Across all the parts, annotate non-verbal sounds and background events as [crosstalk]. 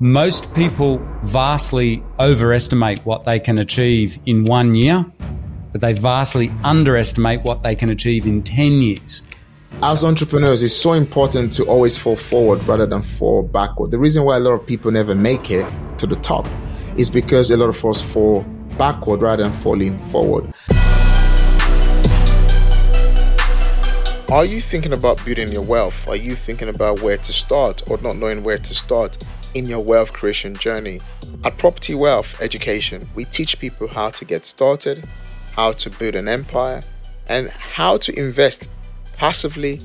Most people vastly overestimate what they can achieve in one year, but they vastly underestimate what they can achieve in 10 years. As entrepreneurs, it's so important to always fall forward rather than fall backward. The reason why a lot of people never make it to the top is because a lot of us fall backward rather than falling forward. Are you thinking about building your wealth? Are you thinking about where to start or not knowing where to start in your wealth creation journey? At Property Wealth Education, we teach people how to get started, how to build an empire, and how to invest passively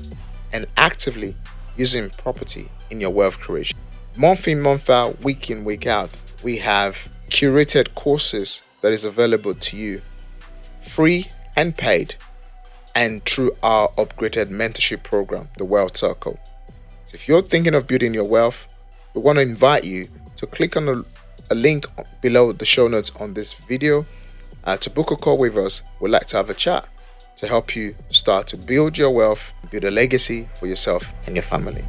and actively using property in your wealth creation. Month in, month out, week in, week out, we have curated courses that is available to you free and paid and through our upgraded mentorship program, the Wealth Circle. So if you're thinking of building your wealth, we want to invite you to click on a, link below the show notes on this video uh, to book a call with us. We'd like to have a chat to help you start to build your wealth, build a legacy for yourself and your family.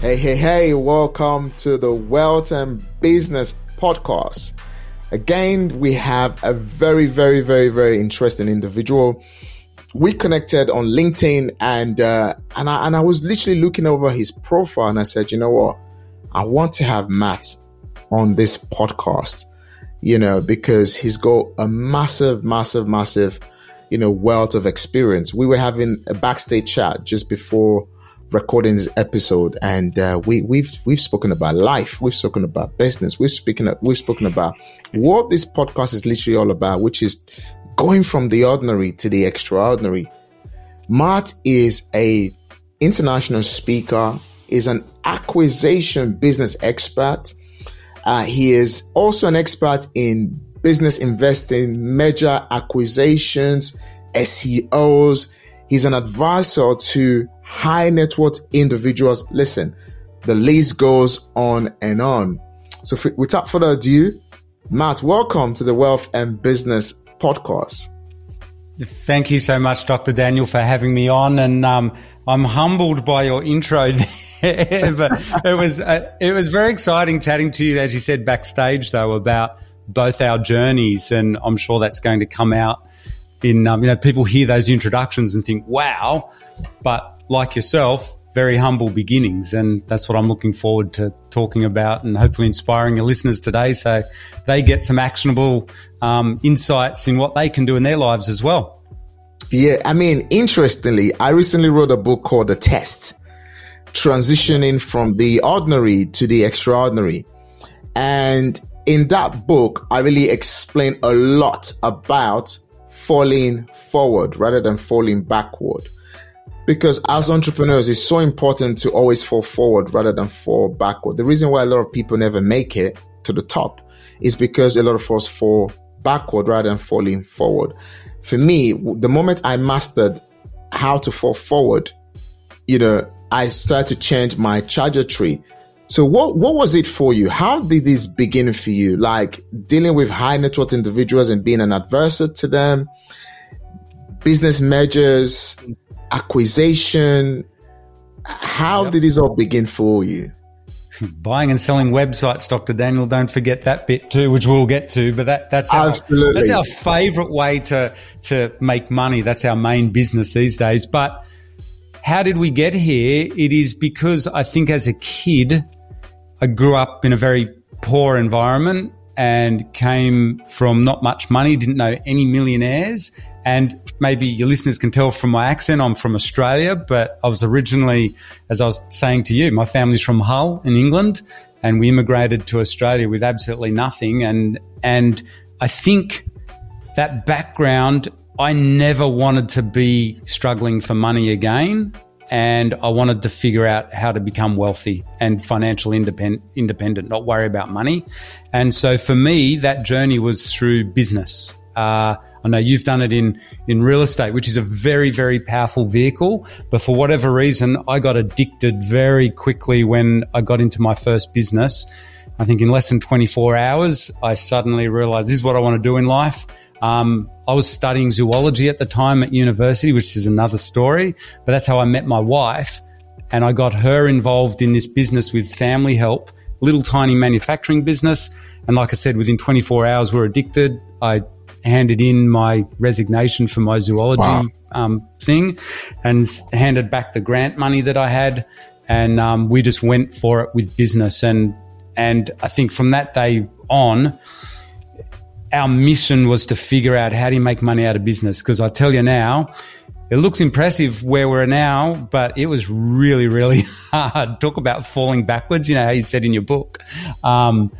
Hey, hey, hey, welcome to the Wealth and Business Podcast. Again, we have a very, very, very, very interesting individual. We connected on LinkedIn and, uh, and I, and I was literally looking over his profile and I said, you know what? I want to have Matt on this podcast, you know, because he's got a massive, massive, massive, you know, wealth of experience. We were having a backstage chat just before recording this episode, and uh, we, we've we've spoken about life, we've spoken about business, we've spoken we've spoken about what this podcast is literally all about, which is going from the ordinary to the extraordinary. Matt is a international speaker, is an acquisition business expert. Uh, he is also an expert in business investing, major acquisitions, SEOs. He's an advisor to high net worth individuals. Listen, the list goes on and on. So, f- without further ado, Matt, welcome to the Wealth and Business Podcast. Thank you so much, Dr. Daniel, for having me on. And um, I'm humbled by your intro [laughs] but it was uh, it was very exciting chatting to you, as you said backstage, though, about both our journeys, and I'm sure that's going to come out in um, you know people hear those introductions and think, "Wow," but like yourself, very humble beginnings. And that's what I'm looking forward to talking about and hopefully inspiring your listeners today so they get some actionable um, insights in what they can do in their lives as well. Yeah, I mean, interestingly, I recently wrote a book called The Test Transitioning from the Ordinary to the Extraordinary. And in that book, I really explain a lot about falling forward rather than falling backward because as entrepreneurs, it's so important to always fall forward rather than fall backward. The reason why a lot of people never make it to the top is because a lot of us fall backward rather than falling forward. For me, the moment I mastered how to fall forward, you know, I started to change my trajectory. So what what was it for you? How did this begin for you? Like dealing with high net worth individuals and being an adversary to them, business measures, acquisition. How yep. did this all begin for you? [laughs] Buying and selling websites, Dr. Daniel. Don't forget that bit too, which we'll get to. But that, that's our, Absolutely. that's our favorite way to, to make money. That's our main business these days. But how did we get here? It is because I think as a kid, I grew up in a very poor environment and came from not much money, didn't know any millionaires, and maybe your listeners can tell from my accent, I'm from Australia, but I was originally, as I was saying to you, my family's from Hull in England, and we immigrated to Australia with absolutely nothing. And, and I think that background, I never wanted to be struggling for money again. And I wanted to figure out how to become wealthy and financial independent, independent, not worry about money. And so for me, that journey was through business. Uh, I know you've done it in, in real estate, which is a very, very powerful vehicle. But for whatever reason, I got addicted very quickly when I got into my first business. I think in less than 24 hours, I suddenly realized this is what I want to do in life. Um, I was studying zoology at the time at university, which is another story, but that's how I met my wife. And I got her involved in this business with family help, little tiny manufacturing business. And like I said, within 24 hours, we're addicted. I handed in my resignation for my zoology wow. um, thing and handed back the grant money that I had. And um, we just went for it with business. And, and I think from that day on, our mission was to figure out how do you make money out of business. Because I tell you now, it looks impressive where we're now, but it was really, really [laughs] hard. Talk about falling backwards. You know how you said in your book. Um,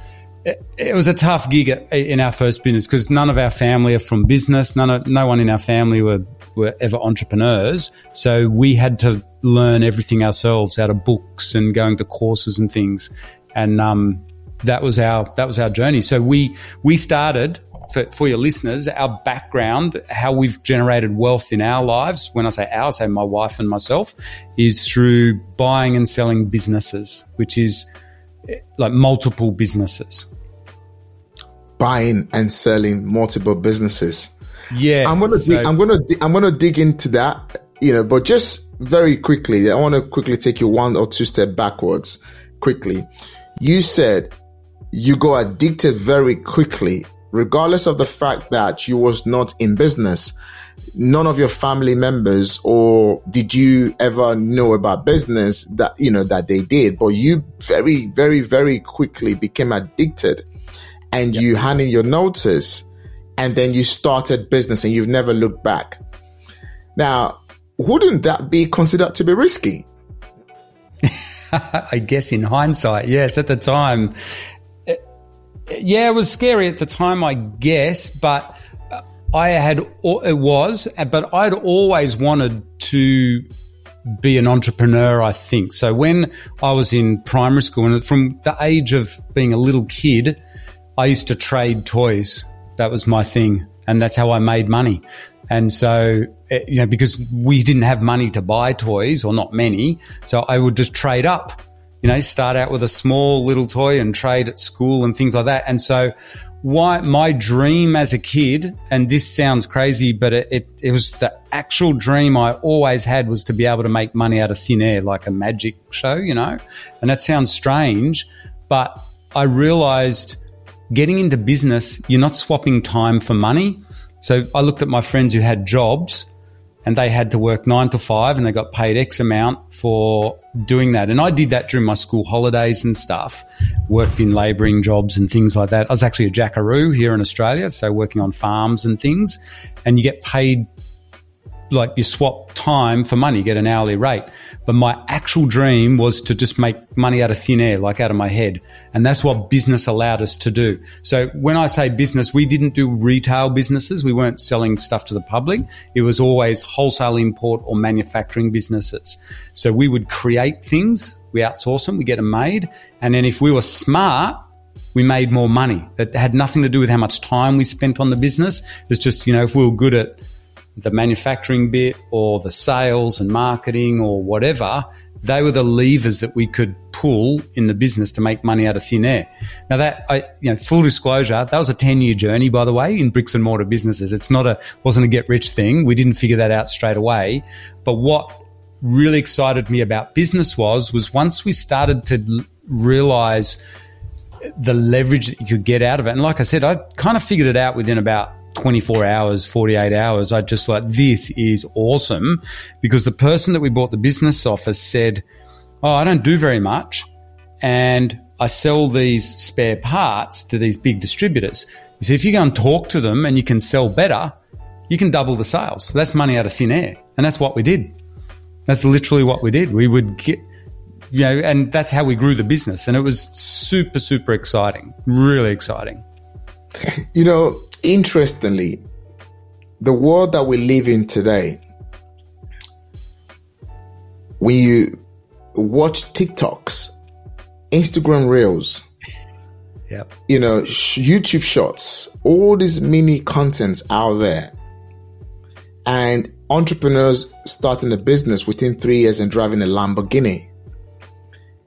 it, it, was a tough gig in our first business because none of our family are from business. None of, no one in our family were, were ever entrepreneurs. So we had to learn everything ourselves out of books and going to courses and things. And, um, that was our, that was our journey. So we, we started for, for your listeners, our background, how we've generated wealth in our lives, when I say our, I say my wife and myself, is through buying and selling businesses, which is eh, like multiple businesses. Buying and selling multiple businesses. Yeah. I'm gonna so, dig, I'm gonna I'm gonna dig into that, you know, but just very quickly, I want to quickly take you one or two step backwards quickly. You said you go addicted very quickly regardless of the fact that you was not in business none of your family members or did you ever know about business that you know that they did but you very very very quickly became addicted and yep. you handed your notice and then you started business and you've never looked back now wouldn't that be considered to be risky [laughs] I guess in hindsight, yes. At the time, yeah, it was scary at the time, I guess, but I had, it was, but I'd always wanted to be an entrepreneur, I think. So when I was in primary school, and from the age of being a little kid, I used to trade toys. That was my thing. And that's how I made money. And so, eh, you know, because we didn't have money to buy toys or not many. So I would just trade up you know, start out with a small little toy and trade at school and things like that. And so, why my dream as a kid, and this sounds crazy, but it, it, it, was the actual dream I always had was to be able to make money out of thin air, like a magic show, you know? And that sounds strange, but I realized getting into business, you're not swapping time for money. So I looked at my friends who had jobs and they had to work nine to five and they got paid X amount for doing that. And I did that during my school holidays and stuff, worked in labouring jobs and things like that. I was actually a jackaroo here in Australia, so working on farms and things, and you get paid like you swap time for money, you get an hourly rate. But my actual dream was to just make money out of thin air, like out of my head. And that's what business allowed us to do. So when I say business, we didn't do retail businesses. We weren't selling stuff to the public. It was always wholesale import or manufacturing businesses. So we would create things, we outsource them, we get them made. And then if we were smart, we made more money. That had nothing to do with how much time we spent on the business. It's just, you know, if we were good at the manufacturing bit or the sales and marketing or whatever, they were the levers that we could pull in the business to make money out of thin air. Now that I, you know, full disclosure, that was a 10 year journey, by the way, in bricks and mortar businesses. It's not a, wasn't a get rich thing. We didn't figure that out straight away. But what really excited me about business was, was once we started to realize the leverage that you could get out of it. And like I said, I kind of figured it out within about 24 hours, 48 hours, I just like, this is awesome because the person that we bought the business office said, Oh, I don't do very much. And I sell these spare parts to these big distributors. So if you go and talk to them and you can sell better, you can double the sales. That's money out of thin air. And that's what we did. That's literally what we did. We would get, you know, and that's how we grew the business. And it was super, super exciting, really exciting. [laughs] You know, interestingly, the world that we live in today, when you watch TikToks, Instagram Reels, yep. you know, YouTube Shorts, all these mini contents out there, and entrepreneurs starting a business within three years and driving a Lamborghini.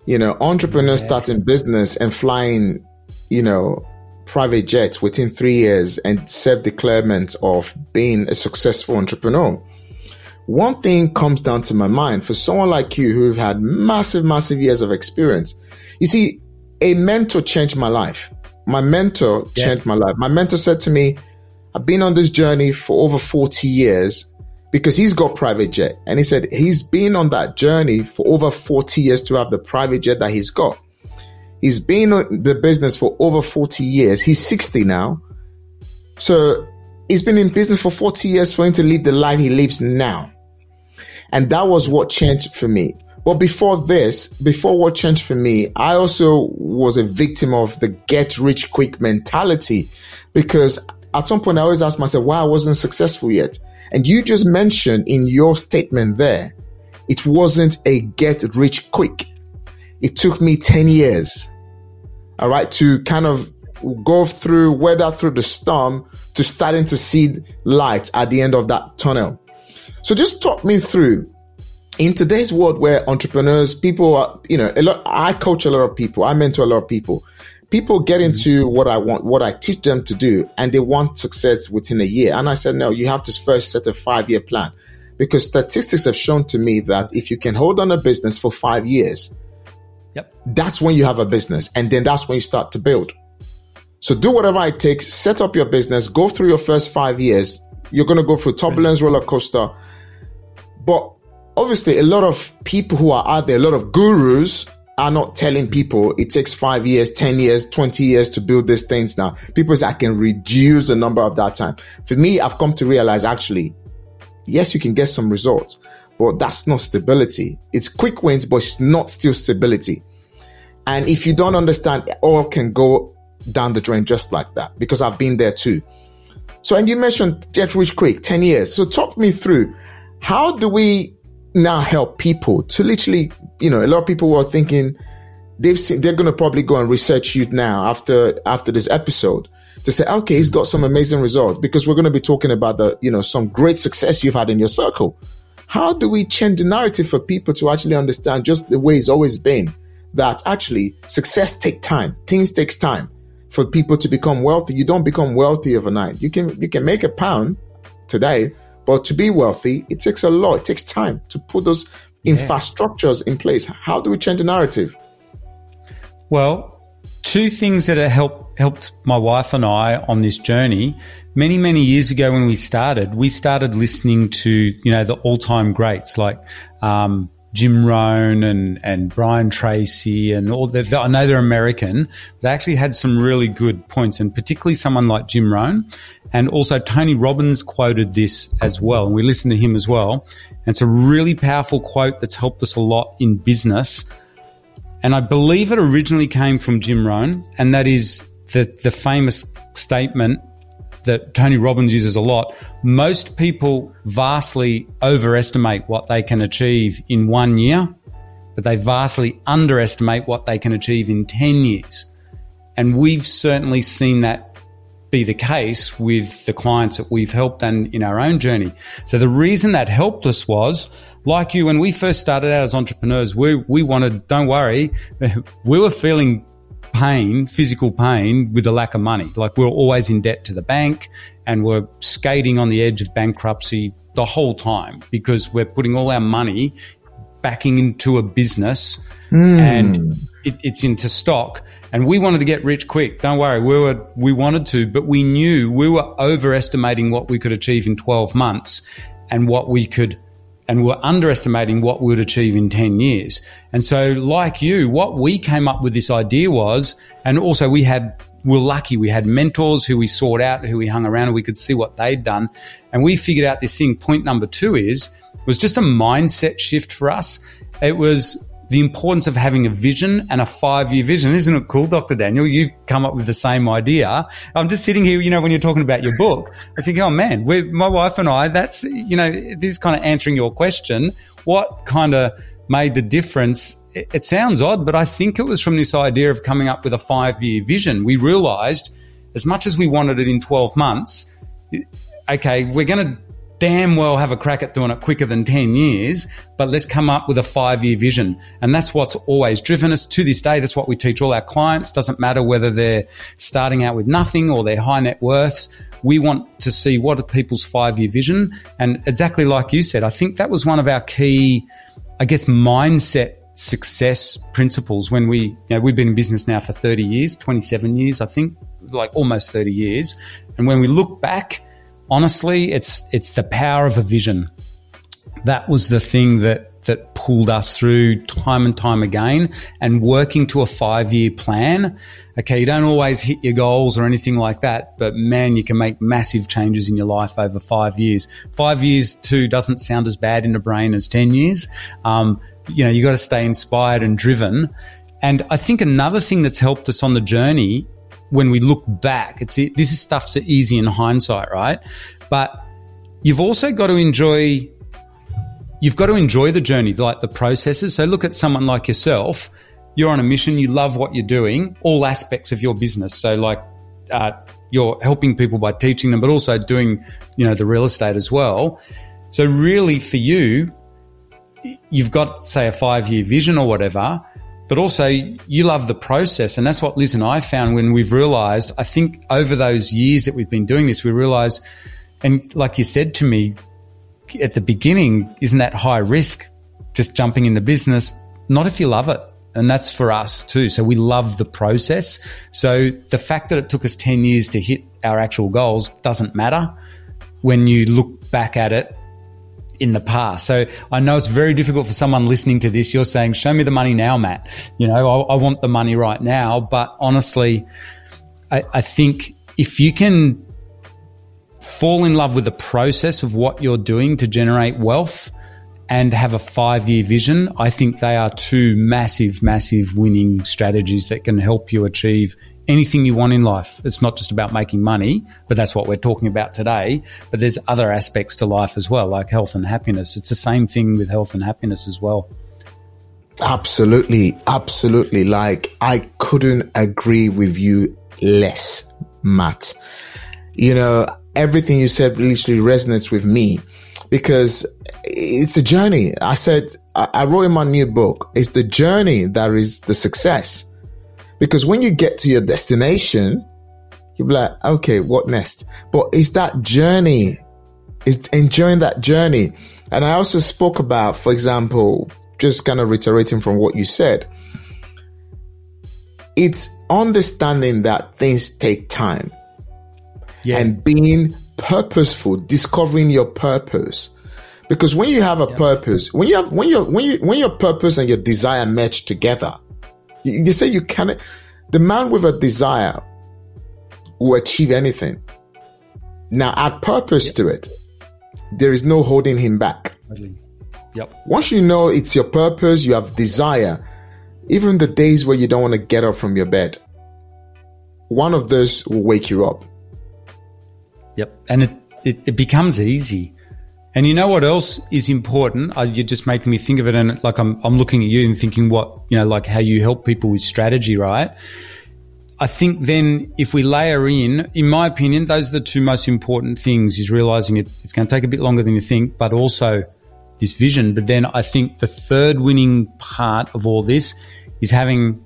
You know, entrepreneurs yeah. starting business and flying, you know, private jet within three years and self-declarement of being a successful entrepreneur. One thing comes down to my mind for someone like you who've had massive, massive years of experience. You see, a mentor changed my life. My mentor yeah. changed my life. My mentor said to me, I've been on this journey for over 40 years because he's got private jet. And he said he's been on that journey for over 40 years to have the private jet that he's got. He's been in the business for over 40 years. He's 60 now. So he's been in business for 40 years for him to live the life he lives now. And that was what changed for me. But before this, before what changed for me, I also was a victim of the get rich quick mentality because at some point I always asked myself why I wasn't successful yet. And you just mentioned in your statement there, it wasn't a get rich quick. It took me 10 years, all right, to kind of go through, weather through the storm to starting to see light at the end of that tunnel. So just talk me through in today's world where entrepreneurs, people are, you know, a lot, I coach a lot of people. I mentor a lot of people people get mm-hmm. into what I want, what I teach them to do, and they want success within a year. And I said, no, you have to first set a five year plan because statistics have shown to me that if you can hold on a business for five years, yep. that's when you have a business. And then that's when you start to build. So do whatever it takes, set up your business, go through your first five years. You're going to go through turbulence roller coaster. But obviously, a lot of people who are out there, a lot of gurus are not telling people it takes five years, 10 years, 20 years to build these things now. People say I can reduce the number of that time. For me, I've come to realize actually, yes, you can get some results, but that's not stability. It's quick wins, but it's not still stability. And if you don't understand, all can go down the drain just like that because I've been there too. So, and you mentioned get rich quick, 10 years. So talk me through how do we now help people to literally, you know, a lot of people were thinking they've seen, they're going to probably go and research you now after, after this episode to say, okay, he's got some amazing results because we're going to be talking about the, you know, some great success you've had in your circle. How do we change the narrative for people to actually understand just the way it's always been that actually success takes time. Things takes time for people to become wealthy. You don't become wealthy overnight. You can, you can make a pound today, but to be wealthy, it takes a lot. It takes time to put those yeah. infrastructures in place. How do we change the narrative? Well, two things that have helped my wife and I on this journey. Many many years ago, when we started, we started listening to you know the all time greats like um, Jim Rohn and, and Brian Tracy and all that. I know they're American. They actually had some really good points, and particularly someone like Jim Rohn. And also Tony Robbins quoted this as well. And we listened to him as well. And it's a really powerful quote that's helped us a lot in business. And I believe it originally came from Jim Rohn, and that is the, the famous statement that Tony Robbins uses a lot. Most people vastly overestimate what they can achieve in one year, but they vastly underestimate what they can achieve in 10 years. And we've certainly seen that be the case with the clients that we've helped and in our own journey. So the reason that helped us was like you, when we first started out as entrepreneurs, we, we wanted, don't worry, [laughs] we were feeling pain, physical pain with a lack of money. Like we're always in debt to the bank and we're skating on the edge of bankruptcy the whole time because we're putting all our money backing into a business mm. and it, it's into stock. And we wanted to get rich quick. Don't worry, we were we wanted to, but we knew we were overestimating what we could achieve in 12 months and what we could and we're underestimating what we would achieve in 10 years. And so, like you, what we came up with this idea was, and also we had, we're lucky, we had mentors who we sought out, who we hung around, and we could see what they'd done. And we figured out this thing. Point number two is, was just a mindset shift for us. It was the importance of having a vision and a five year vision. Isn't it cool, Dr. Daniel? You've come up with the same idea. I'm just sitting here, you know, when you're talking about your book, I think, oh man, my wife and I, that's, you know, this is kind of answering your question. What kind of made the difference? It, sounds odd, but I think it was from this idea of coming up with a five year vision. We realized as much as we wanted it in 12 months, okay, we're going to damn well have a crack at doing it quicker than 10 years, but let's come up with a five year vision. And that's what's always driven us to this day. That's what we teach all our clients. Doesn't matter whether they're starting out with nothing or they're high net worths. We want to see what are people's five year vision. And exactly like you said, I think that was one of our key, I guess, mindset success principles when we, you know, we've been in business now for 30 years, 27 years, I think, like almost 30 years. And when we look back, honestly, it's it's the power of a vision. That was the thing that that pulled us through time and time again and working to a five year plan. Okay, you don't always hit your goals or anything like that, but man, you can make massive changes in your life over five years. Five years too doesn't sound as bad in the brain as 10 years. Um, you know, you got to stay inspired and driven. And I think another thing that's helped us on the journey when we look back, it's this is stuff's easy in hindsight, right? But you've also got to enjoy you've got to enjoy the journey, like the processes. So look at someone like yourself. You're on a mission. You love what you're doing, all aspects of your business. So like, uh, you're helping people by teaching them, but also doing, you know, the real estate as well. So really for you, you've got, say, a five year vision or whatever, but also you love the process. And that's what Liz and I found when we've realized, I think over those years that we've been doing this, we realized, and like you said to me at the beginning, isn't that high risk just jumping into business? Not if you love it. And that's for us too. So we love the process. So the fact that it took us 10 years to hit our actual goals doesn't matter when you look back at it in the past. So I know it's very difficult for someone listening to this. You're saying, show me the money now, Matt. You know, I, I want the money right now. But honestly, I, I think if you can fall in love with the process of what you're doing to generate wealth and have a five year vision, I think they are two massive, massive winning strategies that can help you achieve anything you want in life. It's not just about making money, but that's what we're talking about today. But there's other aspects to life as well, like health and happiness. It's the same thing with health and happiness as well. Absolutely. Absolutely. Like, I couldn't agree with you less, Matt. You know, everything you said literally resonates with me because it's a journey. I said, I wrote in my new book, it's the journey that is the success. Because when you get to your destination, you'll be like, okay, what next? But it's that journey, it's enjoying that journey. And I also spoke about, for example, just kind of reiterating from what you said, it's understanding that things take time yeah. and being purposeful, discovering your purpose. Because when you have a yeah. purpose, when you have when you when you when your purpose and your desire match together, you say you cannot. The man with a desire will achieve anything. Now, add purpose yep. to it. There is no holding him back. Yep. Once you know it's your purpose, you have desire. Even the days where you don't want to get up from your bed, one of those will wake you up. Yep. And it, it, it becomes easy and you know what else is important? Uh, you're just making me think of it, and like I'm, I'm looking at you and thinking what you know, like how you help people with strategy, right? I think then if we layer in, in my opinion, those are the two most important things: is realizing it, it's going to take a bit longer than you think, but also this vision. But then I think the third winning part of all this is having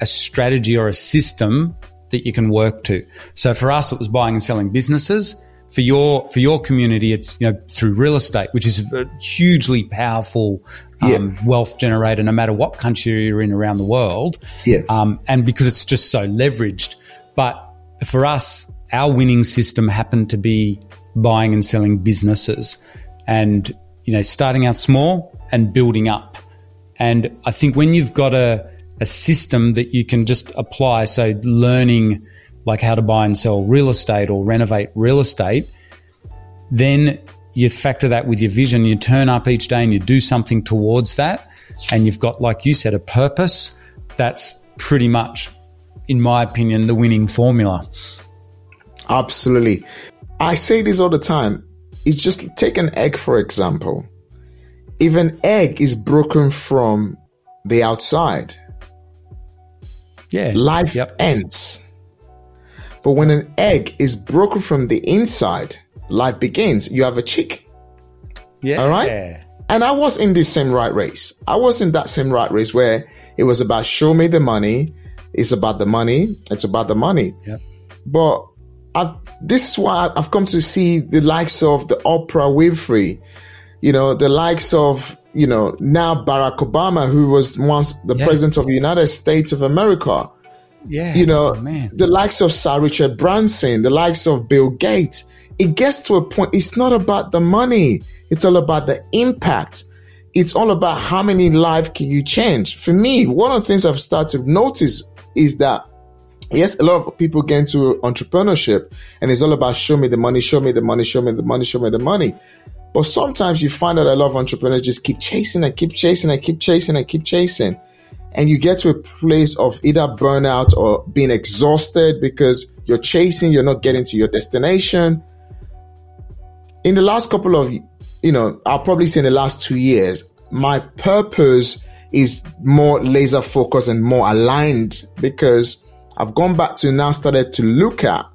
a strategy or a system that you can work to. So for us, it was buying and selling businesses for your for your community, it's you know through real estate, which is a hugely powerful um, yeah. wealth generator, no matter what country you're in around the world. Yeah. Um, and because it's just so leveraged, but for us, our winning system happened to be buying and selling businesses, and you know starting out small and building up. And I think when you've got a a system that you can just apply, so learning like how to buy and sell real estate or renovate real estate, then you factor that with your vision. You turn up each day and you do something towards that. And you've got, like you said, a purpose. That's pretty much, in my opinion, the winning formula. Absolutely. I say this all the time. It's just take an egg, for example. If an egg is broken from the outside, yeah, life yep. ends. But when an egg is broken from the inside, life begins. You have a chick. Yeah. All right. And I was in this same right race. I was in that same right race where it was about show me the money. It's about the money. It's about the money. Yep. But I've, this is why I've come to see the likes of the Oprah Winfrey, you know, the likes of, you know, now Barack Obama, who was once the yeah. president of the United States of America. Yeah. You know, oh, the likes of Sir Richard Branson, the likes of Bill Gates. It gets to a point, it's not about the money. It's all about the impact. It's all about how many lives can you change. For me, one of the things I've started to notice is that yes, a lot of people get into entrepreneurship and it's all about show me the money, show me the money, show me the money, show me the money. But sometimes you find that a lot of entrepreneurs just keep chasing and keep chasing and keep chasing and keep chasing. And you get to a place of either burnout or being exhausted because you're chasing, you're not getting to your destination. In the last couple of, you know, I'll probably say in the last two years, my purpose is more laser focused and more aligned because I've gone back to now started to look at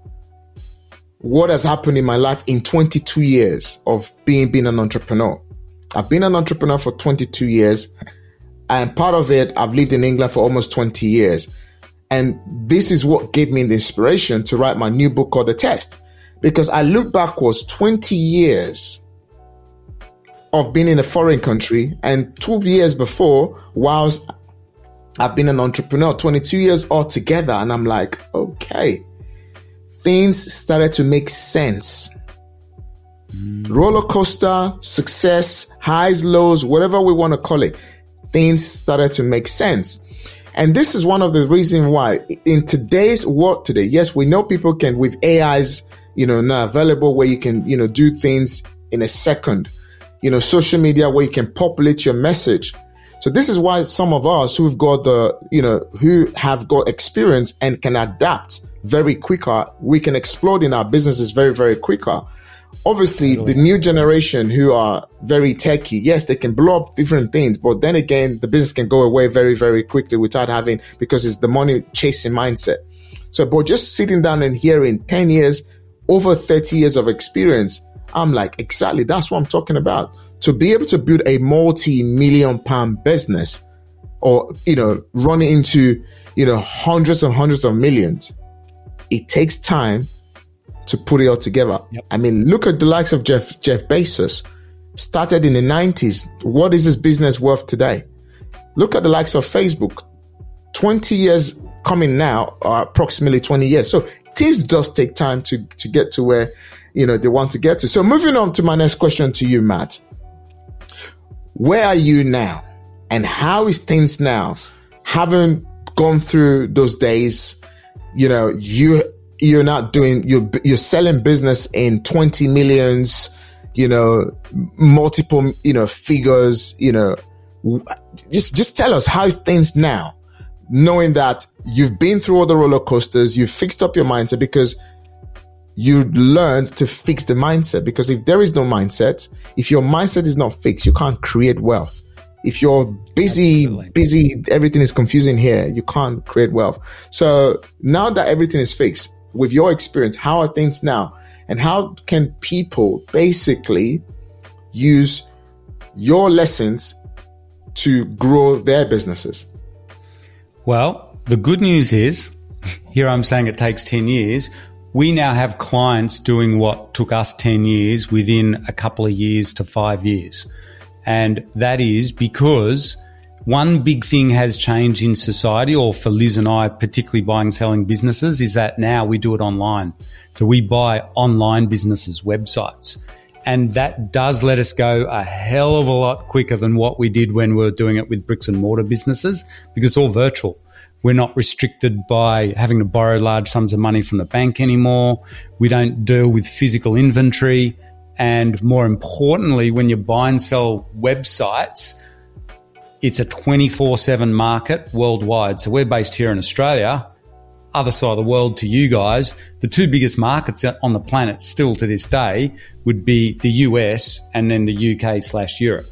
what has happened in my life in 22 years of being being an entrepreneur. I've been an entrepreneur for 22 years, and part of it I've lived in England for almost 20 years. And this is what gave me the inspiration to write my new book called The Test. Because I look backwards 20 years of being in a foreign country and two years before, whilst I've been an entrepreneur 22 years altogether, and I'm like, okay, things started to make sense. Roller coaster, success, highs, lows, whatever we want to call it, things started to make sense. And this is one of the reasons why in today's world today, yes, we know people can with AIs, you know, now available where you can, you know, do things in a second, you know, social media where you can populate your message so this is why some of us who've got the, you know, who have got experience and can adapt very quicker, we can explode in our businesses very, very quicker. Obviously, the new generation who are very techy, yes, they can blow up different things, but then again, the business can go away very, very quickly without having, because it's the money chasing mindset. So, but just sitting down and hearing 10 years, over 30 years of experience, I'm like, exactly, that's what I'm talking about to be able to build a multi-million pound business or you know run into you know hundreds and hundreds of millions it takes time to put it all together. Yep. i mean look at the likes of jeff jeff bezos. Started in the 90s what is his business worth today? Look at the likes of facebook. 20 years coming now or approximately 20 years. So things does take time to to get to where you know they want to get to. So moving on to my next question to you matt. Where are you now? And how is things now? Having gone through those days, you know, you you're not doing you're you're selling business in 20 millions, you know, multiple, you know, figures, you know, just just tell us how is things now knowing that you've been through all the roller coasters, you've fixed up your mindset because you learned to fix the mindset because if there is no mindset, if your mindset is not fixed, you can't create wealth. If you're busy, Absolutely. busy, everything is confusing here, you can't create wealth. So now that everything is fixed, with your experience, how are things now? And how can people basically use your lessons to grow their businesses? Well, the good news is [laughs] here I'm saying it takes 10 years we now have clients doing what took us 10 years within a couple of years to five years. And that is because one big thing has changed in society, or for Liz and I, particularly buying selling businesses, is that now we do it online. So we buy online businesses, websites. And that does let us go a hell of a lot quicker than what we did when we were doing it with bricks and mortar businesses because it's all virtual. We're not restricted by having to borrow large sums of money from the bank anymore. We don't deal with physical inventory. And more importantly, when you buy and sell websites, it's a 24 7 market worldwide. So we're based here in Australia, other side of the world to you guys. The two biggest markets on the planet still to this day would be the US and then the UK slash Europe.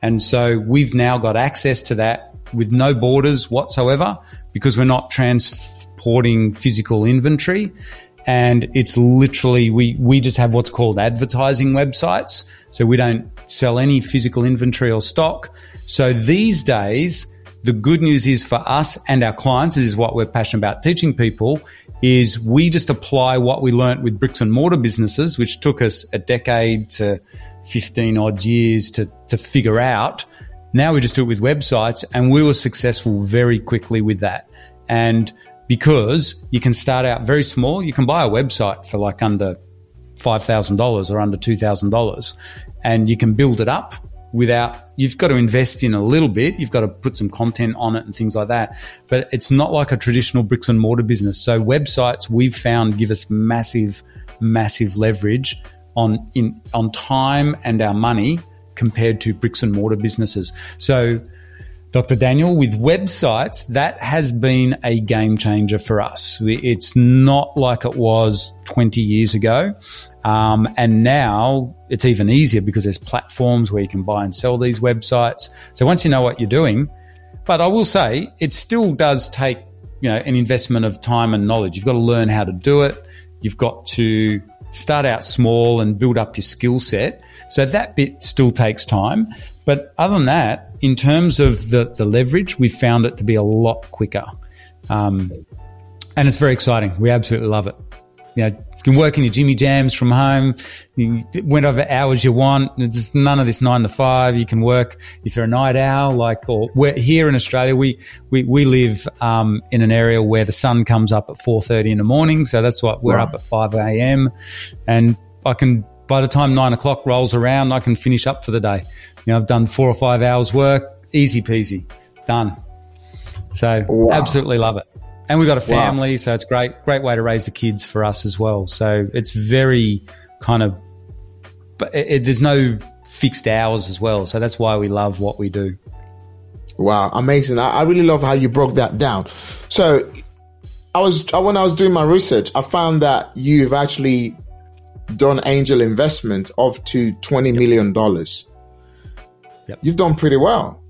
And so we've now got access to that with no borders whatsoever because we're not transporting physical inventory. and it's literally we we just have what's called advertising websites so we don't sell any physical inventory or stock so these days the good news is for us and our clients this is what we're passionate about teaching people is we just apply what we learnt with bricks and mortar businesses which took us a decade to 15 odd years to to figure out now we just do it with websites and we were successful very quickly with that and because you can start out very small. You can buy a website for like under $5,000 or under $2,000 and you can build it up without, you've got to invest in a little bit. You've got to put some content on it and things like that. But it's not like a traditional bricks and mortar business. So websites we've found give us massive, massive leverage on, in, on time and our money compared to bricks and mortar businesses. So Dr. Daniel, with websites, that has been a game changer for us. It's not like it was 20 years ago. Um, and now it's even easier because there's platforms where you can buy and sell these websites. So once you know what you're doing, but I will say it still does take, you know, an investment of time and knowledge. You've got to learn how to do it. You've got to start out small and build up your skill set. So that bit still takes time. But other than that, in terms of the, the leverage, we found it to be a lot quicker. Um, and it's very exciting. We absolutely love it. You know, you can work in your Jimmy Jams from home. You, whenever hours you want. It's none of this nine to five. You can work if you're a night owl, like, or we're here in Australia, we, we, we live, um, in an area where the sun comes up at 4.30 in the morning. So that's why we're wow. up at 5 a.m. And I can, by the time nine o'clock rolls around, I can finish up for the day. You know, I've done four or five hours work, easy peasy, done. So wow. absolutely love it. And we've got a family, wow. so it's great, great way to raise the kids for us as well. So it's very kind of, but it, it, there's no fixed hours as well. So that's why we love what we do. Wow, amazing! I, I really love how you broke that down. So I was when I was doing my research, I found that you've actually done angel investment of to twenty million dollars. Yep. You've done pretty well.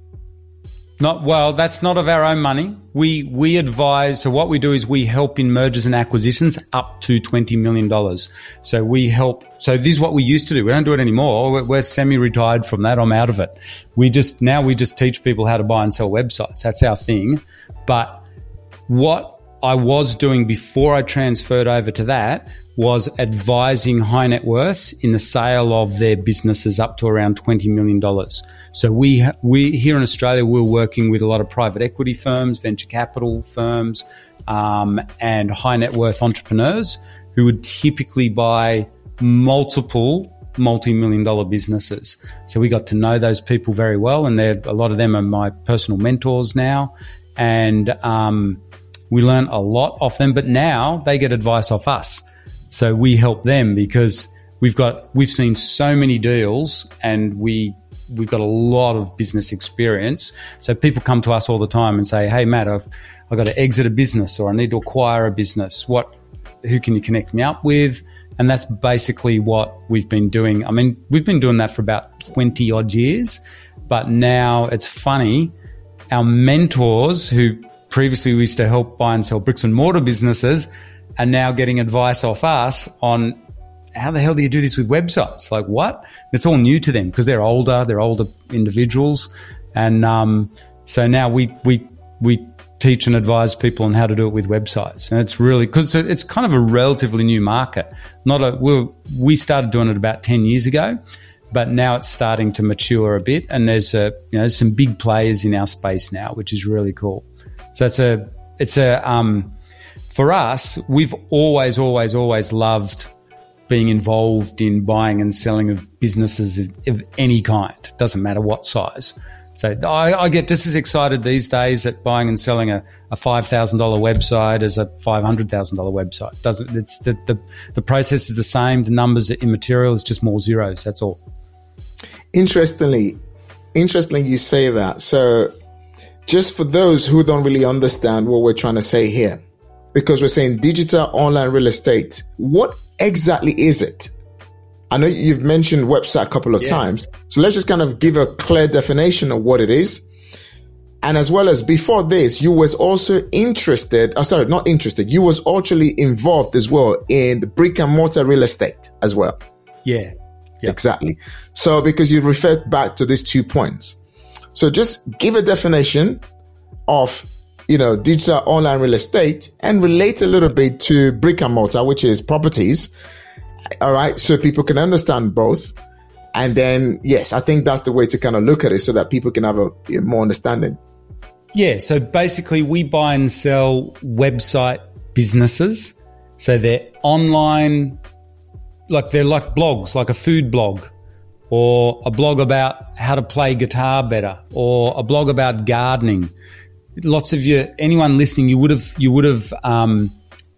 Not well. That's not of our own money. We we advise. So what we do is we help in mergers and acquisitions up to twenty million dollars. So we help. So this is what we used to do. We don't do it anymore. We're, we're semi-retired from that. I'm out of it. We just now we just teach people how to buy and sell websites. That's our thing. But what I was doing before I transferred over to that was advising high net worths in the sale of their businesses up to around $20 million. So we, we here in Australia, we're working with a lot of private equity firms, venture capital firms, um, and high net worth entrepreneurs who would typically buy multiple multi-million dollar businesses. So we got to know those people very well, and a lot of them are my personal mentors now, and um, we learn a lot off them. But now they get advice off us. So we help them because we've got we've seen so many deals and we we've got a lot of business experience. So people come to us all the time and say, "Hey, Matt, I've I've got to exit a business or I need to acquire a business. What who can you connect me up with?" And that's basically what we've been doing. I mean, we've been doing that for about 20 odd years, but now it's funny. Our mentors who previously we used to help buy and sell bricks and mortar businesses are now getting advice off us on how the hell do you do this with websites? Like what? It's all new to them because they're older, they're older individuals, and um, so now we we we teach and advise people on how to do it with websites, and it's really because it's kind of a relatively new market. Not a we we started doing it about ten years ago, but now it's starting to mature a bit, and there's a you know some big players in our space now, which is really cool. So it's a it's a um, for us, we've always, always, always loved being involved in buying and selling of businesses of, of any kind. Doesn't matter what size. So I, I, get just as excited these days at buying and selling a, a five thousand dollar website as a five hundred thousand dollar website. Doesn't it's the, the the process is the same. The numbers are immaterial. It's just more zeros. That's all. Interestingly, interestingly, you say that. So, just for those who don't really understand what we're trying to say here, because we're saying digital online real estate. What exactly is it? I know you've mentioned website a couple of yeah. times. So let's just kind of give a clear definition of what it is. And as well as before this, you was also interested, oh, sorry, not interested, you was actually involved as well in the brick and mortar real estate as well. Yeah. Yep. Exactly. So because you referred back to these two points. So just give a definition of, you know, digital online real estate and relate a little bit to brick and mortar, which is properties. All right. So people can understand both. And then, yes, I think that's the way to kind of look at it so that people can have a, a more understanding. Yeah. So basically, we buy and sell website businesses. So they're online, like they're like blogs, like a food blog, or a blog about how to play guitar better, or a blog about gardening. Lots of you, anyone listening, you would have, you would have, um,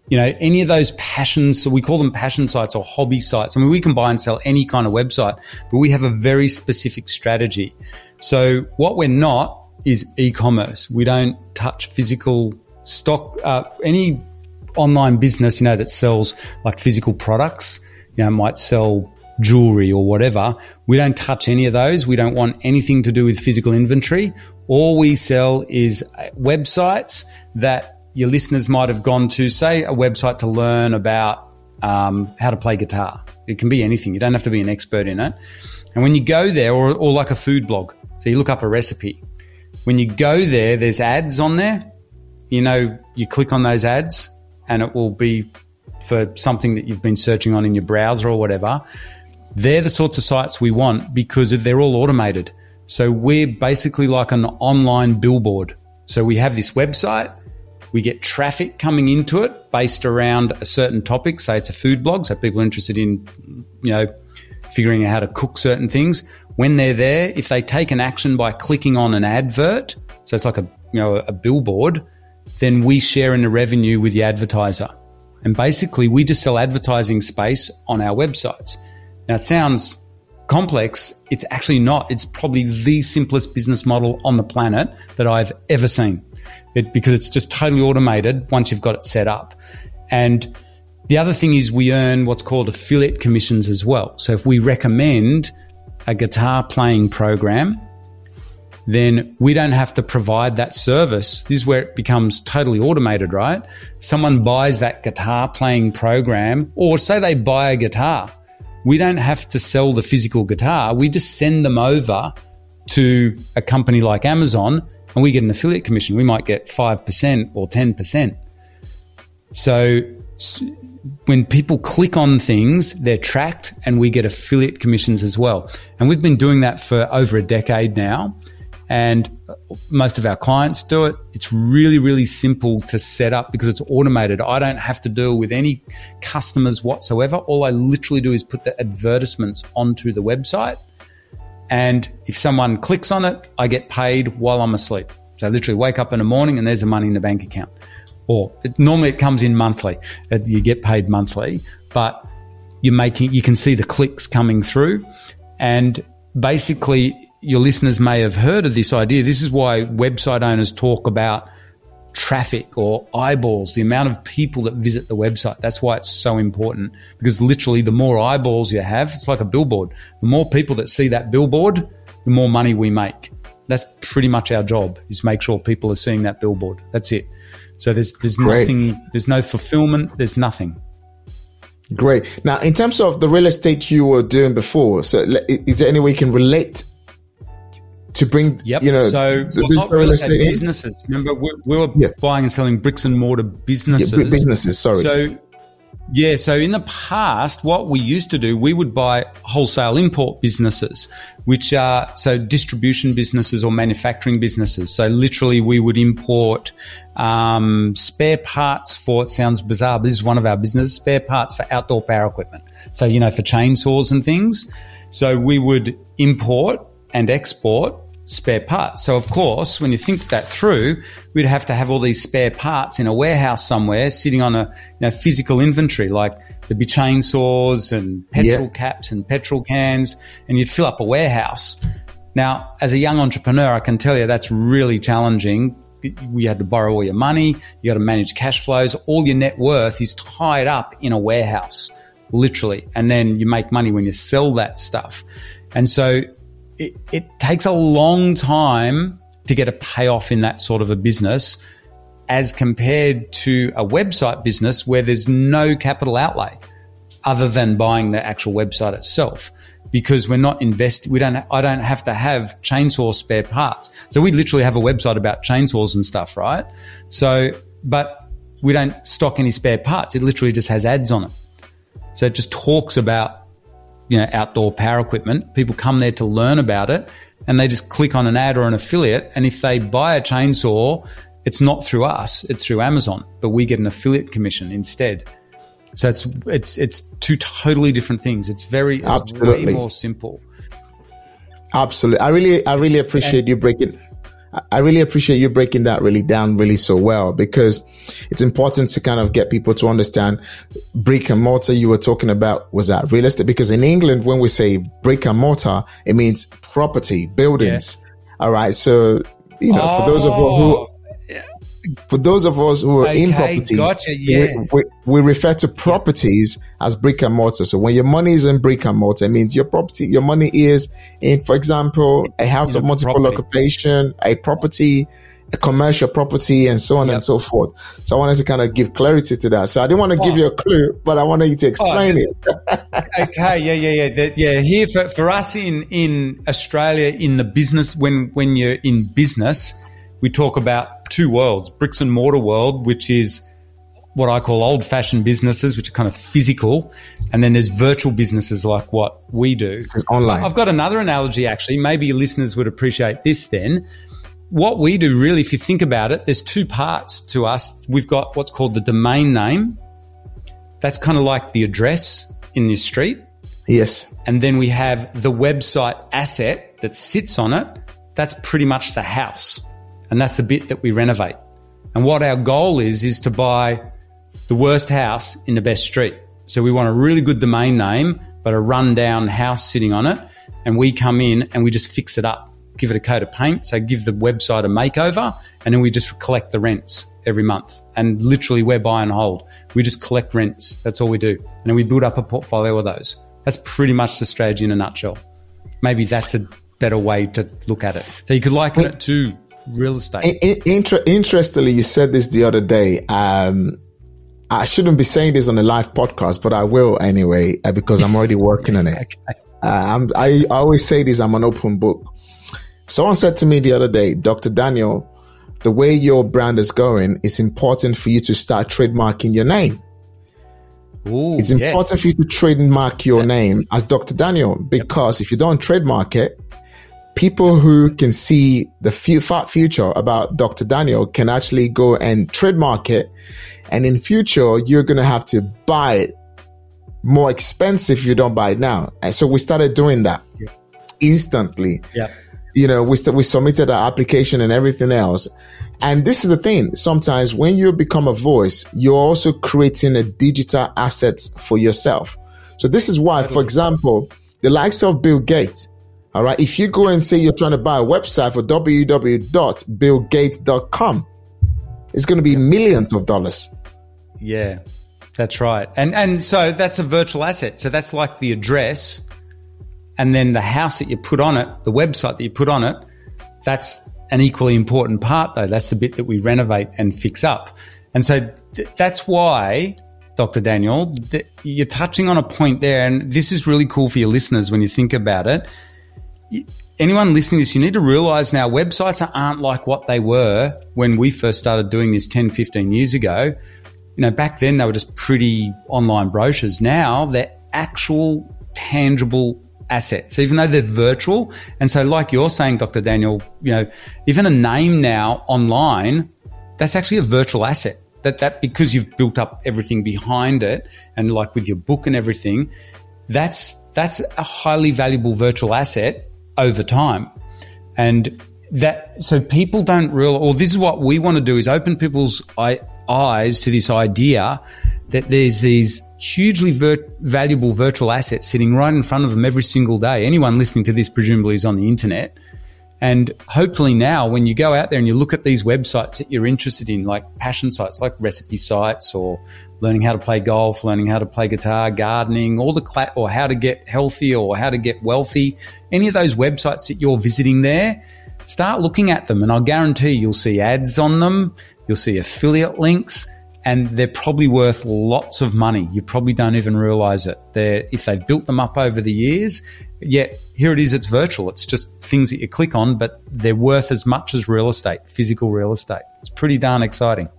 you know, any of those passions, so we call them passion sites or hobby sites. I mean, we can buy and sell any kind of website, but we have a very specific strategy. So what we're not is e-commerce. We don't touch physical stock. Uh, any online business, you know, that sells like physical products, you know, might sell jewelry or whatever. We don't touch any of those. We don't want anything to do with physical inventory. All we sell is uh, websites that your listeners might have gone to, say, a website to learn about um, how to play guitar. It can be anything. You don't have to be an expert in it. And when you go there, or, or like a food blog, so you look up a recipe, when you go there, there's ads on there. You know, you click on those ads and it will be for something that you've been searching on in your browser or whatever. They're the sorts of sites we want because they're all automated. So we're basically like an online billboard. So we have this website, we get traffic coming into it based around a certain topic. Say it's a food blog, so people are interested in, you know, figuring out how to cook certain things when they're there, if they take an action by clicking on an advert, so it's like a you know a billboard, then we share in the revenue with the advertiser. And basically, we just sell advertising space on our websites. Now, it sounds complex. It's actually not. It's probably the simplest business model on the planet that I've ever seen. It, because it's just totally automated once you've got it set up. And the other thing is we earn what's called affiliate commissions as well. So if we recommend a guitar playing program, then we don't have to provide that service. This is where it becomes totally automated, right? Someone buys that guitar playing program, or say they buy a guitar. We don't have to sell the physical guitar. We just send them over to a company like Amazon and we get an affiliate commission. We might get 5% or 10%. So when people click on things, they're tracked and we get affiliate commissions as well. And we've been doing that for over a decade now. And most of our clients do it. It's really, really simple to set up because it's automated. I don't have to deal with any customers whatsoever. All I literally do is put the advertisements onto the website. And if someone clicks on it, I get paid while I'm asleep. So I literally wake up in the morning and there's the money in the bank account or it, normally it comes in monthly. You get paid monthly, but you're making you can see the clicks coming through, and basically your listeners may have heard of this idea. This is why website owners talk about traffic or eyeballs, the amount of people that visit the website. That's why it's so important because literally the more eyeballs you have, it's like a billboard. The more people that see that billboard, the more money we make. That's pretty much our job is make sure people are seeing that billboard. That's it. So there's there's Great. nothing, there's no fulfillment, there's nothing. Great. Now, in terms of the real estate you were doing before, so is there any way you can relate to bring, yep. you know, so well, real estate businesses. Remember, we, we were yeah. buying and selling bricks and mortar businesses. Yeah, businesses, sorry. So yeah, so in the past, what we used to do, we would buy wholesale import businesses, which are so distribution businesses or manufacturing businesses. So literally, we would import um, spare parts for. It sounds bizarre, but this is one of our businesses: spare parts for outdoor power equipment. So you know, for chainsaws and things. So we would import and export spare parts. So, of course, when you think that through, we'd have to have all these spare parts in a warehouse somewhere sitting on a you know, physical inventory, like there'd be chainsaws and petrol yeah. caps and petrol cans, and you'd fill up a warehouse. Now, as a young entrepreneur, I can tell you that's really challenging. You had to borrow all your money, you got to manage cash flows, all your net worth is tied up in a warehouse, literally. And then you make money when you sell that stuff. And so it, it takes a long time to get a payoff in that sort of a business as compared to a website business where there's no capital outlay other than buying the actual website itself. Because we're not investing we don't I don't have to have chainsaw spare parts. So we literally have a website about chainsaws and stuff right? So but we don't stock any spare parts. It literally just has ads on it. So it just talks about you know outdoor power equipment people come there to learn about it and they just click on an ad or an affiliate. And if they buy a chainsaw, it's not through us, it's through Amazon, but we get an affiliate commission instead. So it's it's it's two totally different things. It's very it's Absolutely. way more simple. Absolutely. I really I really appreciate you breaking I really appreciate you breaking that really down really so well because it's important to kind of get people to understand brick and mortar you were talking about was that real estate? Because in England when we say brick and mortar it means property buildings. All right so you know oh. for those of you who oh for those of us who are okay, in property, gotcha, yeah. we, we, we, refer to properties as brick and mortar. So when your money is in brick and mortar, it means your property, your money is in, for example, a house of multiple property. occupation, a property, a commercial property, and so on yep. and so forth. So I wanted to kind of give clarity to that. So I didn't want to oh. give you a clue, but I wanted you to oh, explain oh, it. okay, yeah, yeah, yeah, that, yeah. Here for, for us in in Australia, in the business, when when you're in business, we talk about two worlds bricks and mortar world, which is what I call old fashioned businesses, which are kind of physical. And then there's virtual businesses like what we do. It's online. I've got another analogy, actually. Maybe your listeners would appreciate this then. What we do, really, if you think about it, there's two parts to us. We've got what's called the domain name. That's kind of like the address in your street. Yes. And then we have the website asset that sits on it. That's pretty much the house. And that's the bit that we renovate. And what our goal is, is to buy the worst house in the best street. So we want a really good domain name, but a rundown house sitting on it. And we come in and we just fix it up, give it a coat of paint. So give the website a makeover and then we just collect the rents every month. And literally we're buy and hold. We just collect rents. That's all we do. And then we build up a portfolio of those. That's pretty much the strategy in a nutshell. Maybe that's a better way to look at it. So you could liken it to real estate. Inter- interestingly, you said this the other day. Um, I shouldn't be saying this on a live podcast, but I will anyway uh, because I'm already working on it. [laughs] okay. uh, i always say this: I'm an open book. Someone said to me the other day, Dr. Daniel, the way your brand is going, it's important for you to start trademarking your name. Ooh, it's important yes. for you to trademark your name as Dr. Daniel because yep. if you don't trademark it, people who can see the future about Dr. Daniel can actually go and trademark it. And in future, you're going to have to buy it more expensive if you don't buy it now. And so we started doing that yeah. instantly. Yeah. You know, we, st- we submitted our application and everything else. And this is the thing. Sometimes when you become a voice, you're also creating a digital asset for yourself. So this is why, for example, the likes of Bill Gates, all right. If you go and say you're trying to buy a website for www.billgates.com, it's going to be millions of dollars. Yeah, that's right. And and so that's a virtual asset. So that's like the address and then the house that you put on it, the website that you put on it, that's an equally important part though. That's the bit that we renovate and fix up. And so th- that's why Dr. Daniel, th- you're touching on a point there and this is really cool for your listeners when you think about it anyone listening to this, you need to realize now websites aren't like what they were when we first started doing this 10, 15 years ago. You know, back then they were just pretty online brochures. Now they're actual tangible assets, even though they're virtual. And so, like you're saying, Dr. Daniel, you know, even a name now online, that's actually a virtual asset. That, that because you've built up everything behind it and like with your book and everything, that's that's a highly valuable virtual asset over time. And that, so people don't realize, or this is what we want to do is open people's eye, eyes to this idea that there's these hugely valuable virtual assets sitting right in front of them every single day. Anyone listening to this presumably is on the internet. And hopefully now, when you go out there and you look at these websites that you're interested in, like passion sites, like recipe sites, or learning how to play golf, learning how to play guitar, gardening, all the cla- or how to get healthy or how to get wealthy, any of those websites that you're visiting there, start looking at them and I'll guarantee you'll see ads on them, you'll see affiliate links, and they're probably worth lots of money. You probably don't even realize it. They're, if they've built them up over the years, yet here it is, it's virtual. It's just things that you click on, but they're worth as much as real estate, physical real estate. It's pretty darn exciting.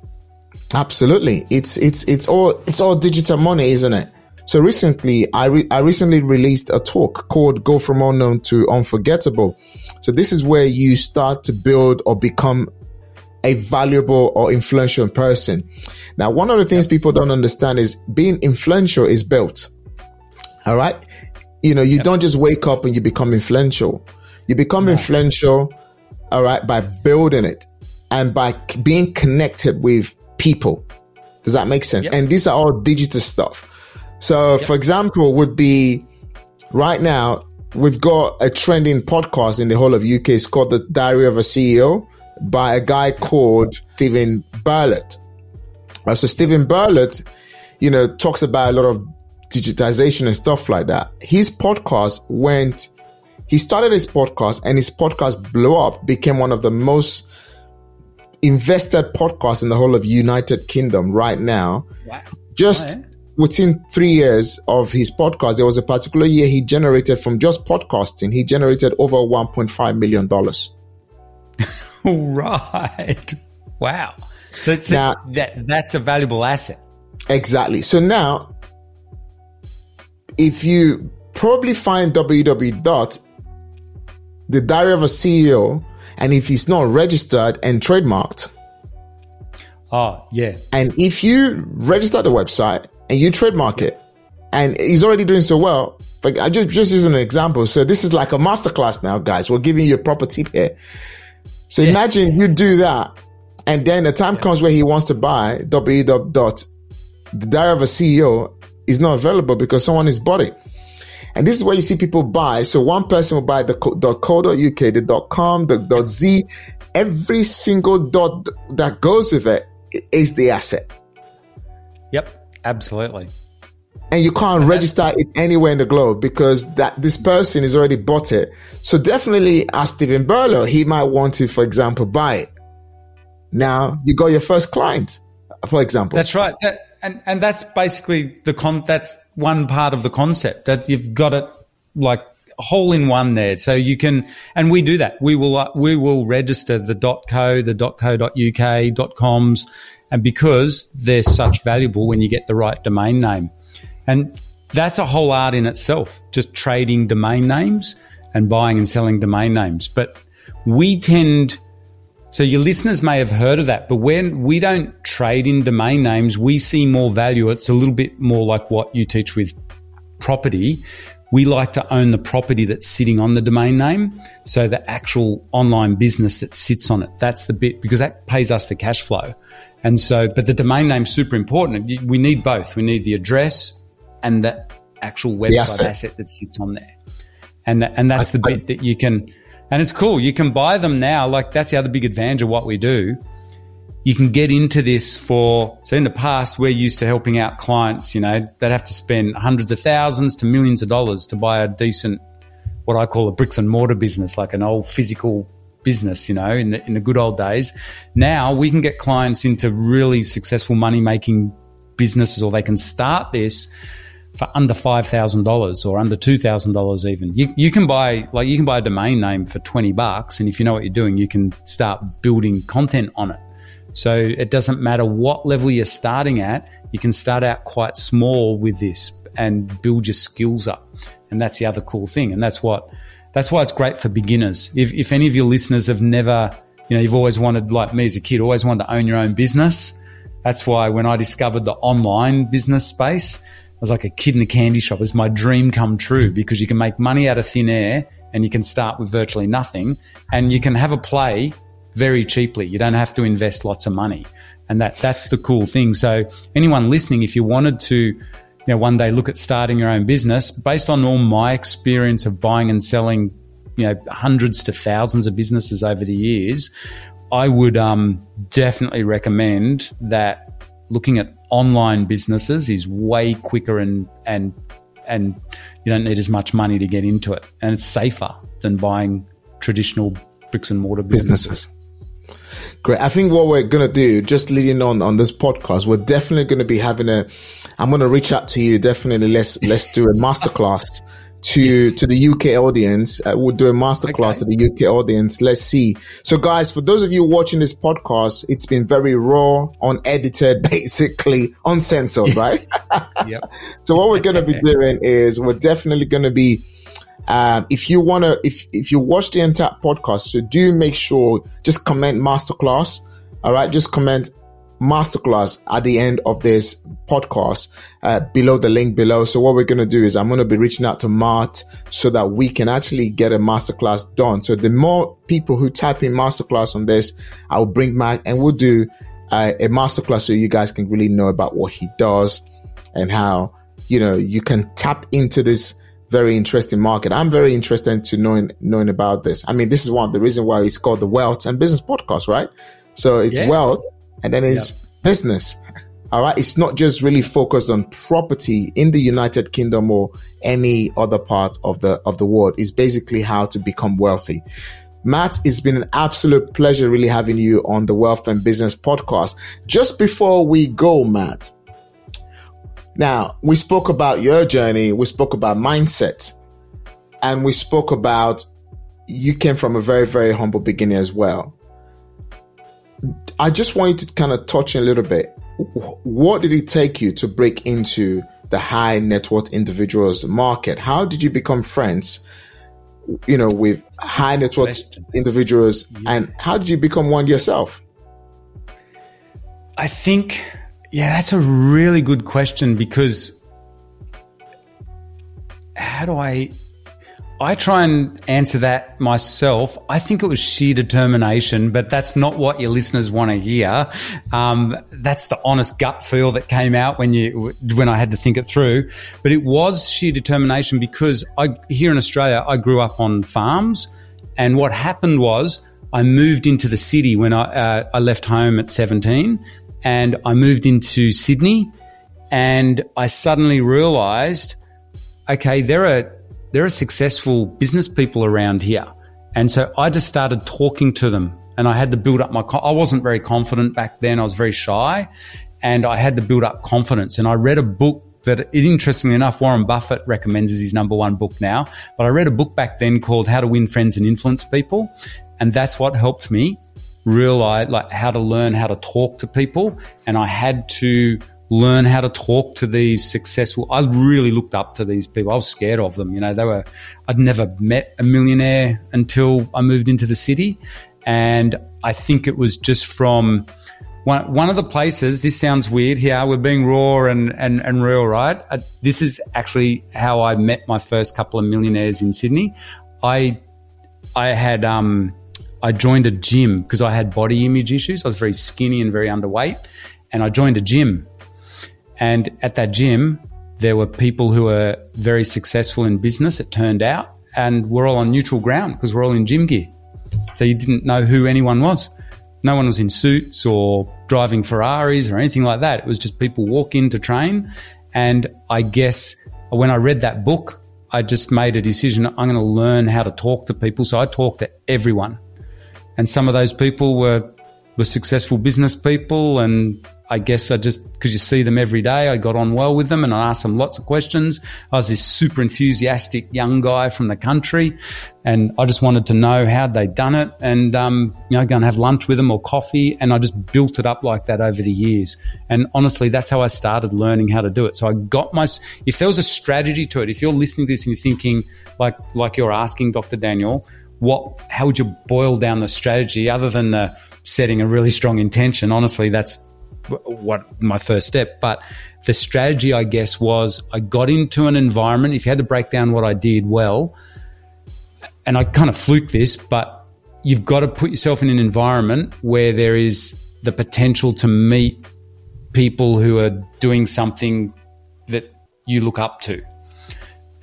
Absolutely. It's, it's, it's all, it's all digital money, isn't it? So recently, I, re- I recently released a talk called Go From Unknown to Unforgettable. So this is where you start to build or become a valuable or influential person. Now, one of the things people don't understand is being influential is built. All right. You know, you yep. don't just wake up and you become influential. You become yeah. influential, all right, by building it and by being connected with people. Does that make sense? Yep. And these are all digital stuff. So, yep. for example, would be right now, we've got a trending podcast in the whole of UK. It's called The Diary of a CEO by a guy called Steven Bartlett. Right, so Steven Bartlett, you know, talks about a lot of digitization and stuff like that. His podcast went, he started his podcast and his podcast blew up, became one of the most invested podcasts in the whole of United Kingdom right now. Wow. Just within three years of his podcast, there was a particular year he generated from just podcasting, he generated over $1.5 million. [laughs] right. Wow. So it's now, that, that's a valuable asset. Exactly. So now, if you probably find www dot the diary of a CEO, and if it's not registered and trademarked, Oh, yeah. And if you register the website and you trademark it, and he's already doing so well. Like I just just use an example. So this is like a masterclass now, guys. We're giving you a proper tip here. So yeah. imagine you do that, and then the time yeah. comes where he wants to buy www. dot The diary of a CEO is not available because someone has bought it. And this is where you see people buy. So one person will buy the .co.uk, the .com, the .z. Every single dot that goes with it is the asset. Yep. Absolutely. And you can't register it anywhere in the globe because that this person has already bought it. So definitely ask Steven Bartlett, he might want to, for example, buy it. Now you got your first client, for example. That's right. That, and and that's basically the con that's one part of the concept that you've got it like hole in one there. So you can, and we do that. We will, uh, we will register the .co, the .co.uk, .coms, and because they're such valuable when you get the right domain name. And that's a whole art in itself, just trading domain names and buying and selling domain names. But we tend, so your listeners may have heard of that, but when we don't trade in domain names, we see more value. It's a little bit more like what you teach with property. We like to own the property that's sitting on the domain name. So the actual online business that sits on it, that's the bit because that pays us the cash flow. And so, but the domain name's super important. We need both. We need the address and the actual website asset. asset. that sits on there. And, and that's I, the bit I, that you can, and it's cool. You can buy them now. Like that's the other big advantage of what we do. You can get into this for, so in the past, we're used to helping out clients, you know, that have to spend hundreds of thousands to millions of dollars to buy a decent, what I call a bricks and mortar business, like an old physical business, you know, in the, in the good old days. Now we can get clients into really successful money making businesses or they can start this for under $5,000 or under $2,000 even. You, you can buy, like, you can buy a domain name for 20 bucks. And if you know what you're doing, you can start building content on it. So it doesn't matter what level you're starting at, you can start out quite small with this and build your skills up. And that's the other cool thing. And that's what that's why it's great for beginners. If, if any of your listeners have never, you know, you've always wanted, like me as a kid, always wanted to own your own business. That's why when I discovered the online business space, Was like a kid in a candy shop. It's my dream come true because you can make money out of thin air and you can start with virtually nothing and you can have a play very cheaply. You don't have to invest lots of money. And that, that's the cool thing. So anyone listening, if you wanted to, you know, one day look at starting your own business based on all my experience of buying and selling, you know, hundreds to thousands of businesses over the years, I would um, definitely recommend that looking at online businesses is way quicker and and and you don't need as much money to get into it, and it's safer than buying traditional bricks and mortar businesses. businesses. Great. I think what we're going to do, just leading on on this podcast, we're definitely going to be having a, I'm going to reach out to you. Definitely let's, let's do a masterclass to to the UK audience. Uh, we'll do a masterclass okay. to the UK audience. Let's see. So, guys, for those of you watching this podcast, it's been very raw, unedited, [laughs] basically uncensored, right? [laughs] yep. [laughs] so, what we're going to be doing is we're definitely going to be. Um, if you want to, if if you watch the entire podcast, so do make sure just comment masterclass. All right, just comment masterclass at the end of this podcast uh, below the link below. So what we're going to do is I'm going to be reaching out to Matt so that we can actually get a masterclass done. So the more people who type in masterclass on this, I'll bring back and we'll do uh, a masterclass so you guys can really know about what he does and how, you know, you can tap into this very interesting market. I'm very interested to knowing, knowing about this. I mean, this is one of the reason why it's called the Wealth and Business Podcast, right? So it's yeah. wealth and then it's yep. business. All right. It's not just really focused on property in the United Kingdom or any other part of the, of the world. It's basically how to become wealthy. Matt, it's been an absolute pleasure really having you on the Wealth and Business podcast. Just before we go, Matt, now we spoke about your journey, we spoke about mindset, and we spoke about you came from a very, very humble beginning as well. I just want you to kind of touch a little bit. What did it take you to break into the high net worth individuals market? How did you become friends, you know, with high net worth individuals, and how did you become one yourself? I think, yeah, that's a really good question because how do I I try and answer that myself. I think it was sheer determination, but that's not what your listeners want to hear. Um, that's the honest gut feel that came out when you when I had to think it through. But it was sheer determination because I here in Australia I grew up on farms, and what happened was I moved into the city when I uh, I left home at seventeen, and I moved into Sydney, and I suddenly realised, okay, there are there are successful business people around here. And so I just started talking to them and I had to build up my, I wasn't very confident back then. I was very shy and I had to build up confidence. And I read a book that, interestingly enough, Warren Buffett recommends as his number one book now. But I read a book back then called How to Win Friends and Influence People. And that's what helped me realize like how to learn how to talk to people. And I had to learn how to talk to these successful. I really looked up to these people. I was scared of them. You know, they were, I'd never met a millionaire until I moved into the city. And I think it was just from one, one of the places, this sounds weird here. We're being raw and, and, and real, right? Uh, this is actually how I met my first couple of millionaires in Sydney. I, I had, um, I joined a gym because I had body image issues. I was very skinny and very underweight. And I joined a gym and at that gym, there were people who were very successful in business, it turned out, and we're all on neutral ground because we're all in gym gear. So you didn't know who anyone was. No one was in suits or driving Ferraris or anything like that. It was just people walk in to train. And I guess when I read that book, I just made a decision I'm going to learn how to talk to people. So I talked to everyone. And some of those people were, were successful business people and I guess I just, because you see them every day, I got on well with them and I asked them lots of questions. I was this super enthusiastic young guy from the country and I just wanted to know how they'd done it and, um, you know, go and have lunch with them or coffee. And I just built it up like that over the years. And honestly, that's how I started learning how to do it. So I got my, if there was a strategy to it, if you're listening to this and you're thinking like, like you're asking Dr. Daniel, what, how would you boil down the strategy other than the setting a really strong intention? Honestly, that's what my first step. But the strategy, I guess, was I got into an environment. If you had to break down what I did well, and I kind of fluked this, but you've got to put yourself in an environment where there is the potential to meet people who are doing something that you look up to.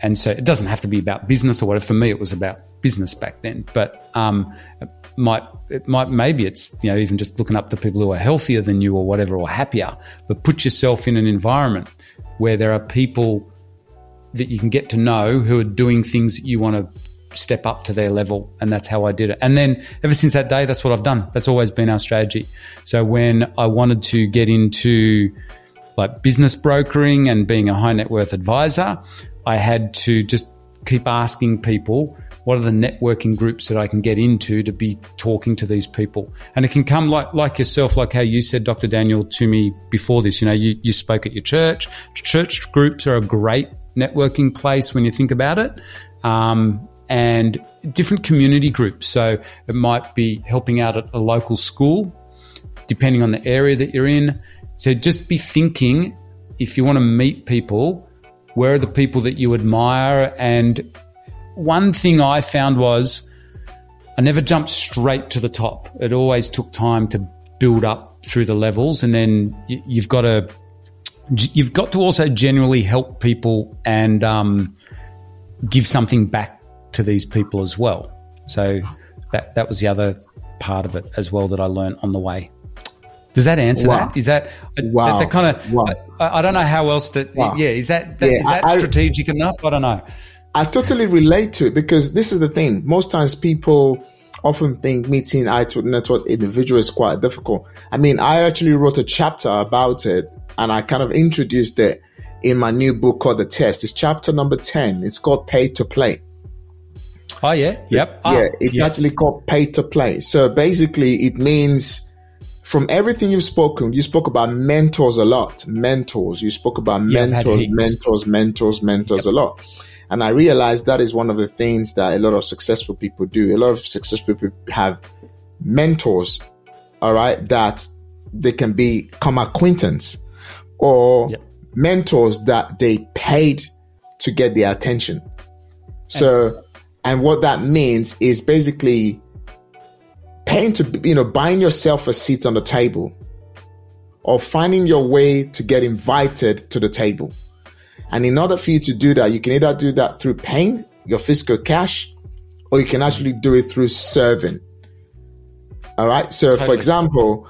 And so it doesn't have to be about business or whatever. For me, it was about business back then. But um, might it might maybe it's you know even just looking up to people who are healthier than you or whatever or happier but put yourself in an environment where there are people that you can get to know who are doing things that you want to step up to their level. And that's how I did it. And then ever since that day, that's what I've done. That's always been our strategy. So when I wanted to get into like business brokering and being a high net worth advisor, I had to just keep asking people what are the networking groups that I can get into to be talking to these people? And it can come like like yourself, like how you said, Dr. Daniel, to me before this. You know, you, you spoke at your church. Church groups are a great networking place when you think about it. Um, and different community groups. So it might be helping out at a local school, depending on the area that you're in. So just be thinking if you want to meet people, where are the people that you admire? And one thing I found was I never jumped straight to the top. It always took time to build up through the levels, and then you've got to you've got to also generally help people and um, give something back to these people as well. So that that was the other part of it as well that I learned on the way. Does that answer wow. that? Is that wow. that, that kind of? Wow. I, I, don't know how else to. Wow. Yeah, is that, that yeah, is that I, strategic I, enough? I don't know. I totally relate to it because this is the thing. Most times people often think meeting high network individuals is quite difficult. I mean, I actually wrote a chapter about it and I kind of introduced it in my new book called The Test. It's chapter number 10. It's called Pay to Play. Oh, yeah. Yep. Oh, yeah. It's yes. actually called Pay to Play. So basically, it means from everything you've spoken, you spoke about mentors a lot. Mentors. You spoke about mentors, mentors, mentors, mentors yep. a lot. And I realized that is one of the things that a lot of successful people do. A lot of successful people have mentors, all right, that they can become acquaintance or yep. mentors that they paid to get their attention. So, and what that means is basically paying to, you know, buying yourself a seat on the table or finding your way to get invited to the table. And in order for you to do that, you can either do that through paying your physical cash, or you can actually do it through serving. All right. So, for example,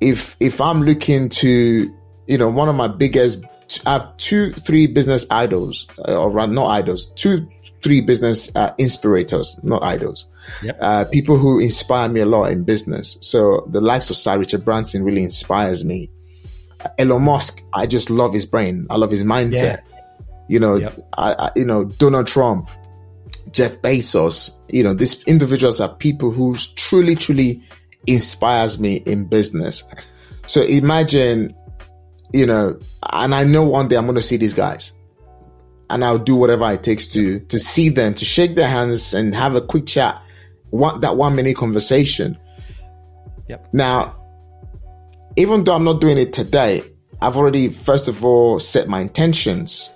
if if I'm looking to, you know, one of my biggest, I have two, three business idols, or not idols, two, three business uh, inspirators, not idols. Yep. Uh, people who inspire me a lot in business. So the likes of Sir Richard Branson really inspires me. Elon Musk, I just love his brain. I love his mindset. Yeah. You know, yep. I, I, you know, Donald Trump, Jeff Bezos, you know, these individuals are people who truly, truly inspires me in business. So imagine, you know, and I know one day I'm going to see these guys and I'll do whatever it takes to, to see them, to shake their hands and have a quick chat, one, that one minute conversation. Yep. Now, even though I'm not doing it today, I've already first of all set my intentions.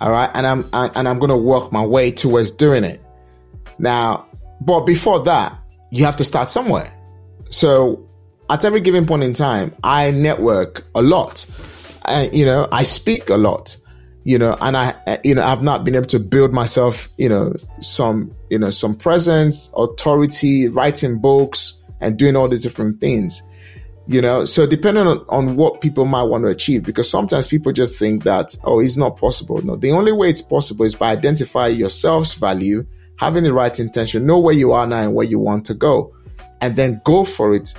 All right, and I'm and I'm going to work my way towards doing it. Now, but before that, you have to start somewhere. So, at every given point in time, I network a lot. And you know, I speak a lot. You know, and I, you know, I've not been able to build myself, you know, some, you know, some presence, authority, writing books, and doing all these different things you know? So depending on, on what people might want to achieve because sometimes people just think that oh it's not possible. No the only way it's possible is by identifying yourself's value having the right intention know where you are now and where you want to go and then go for it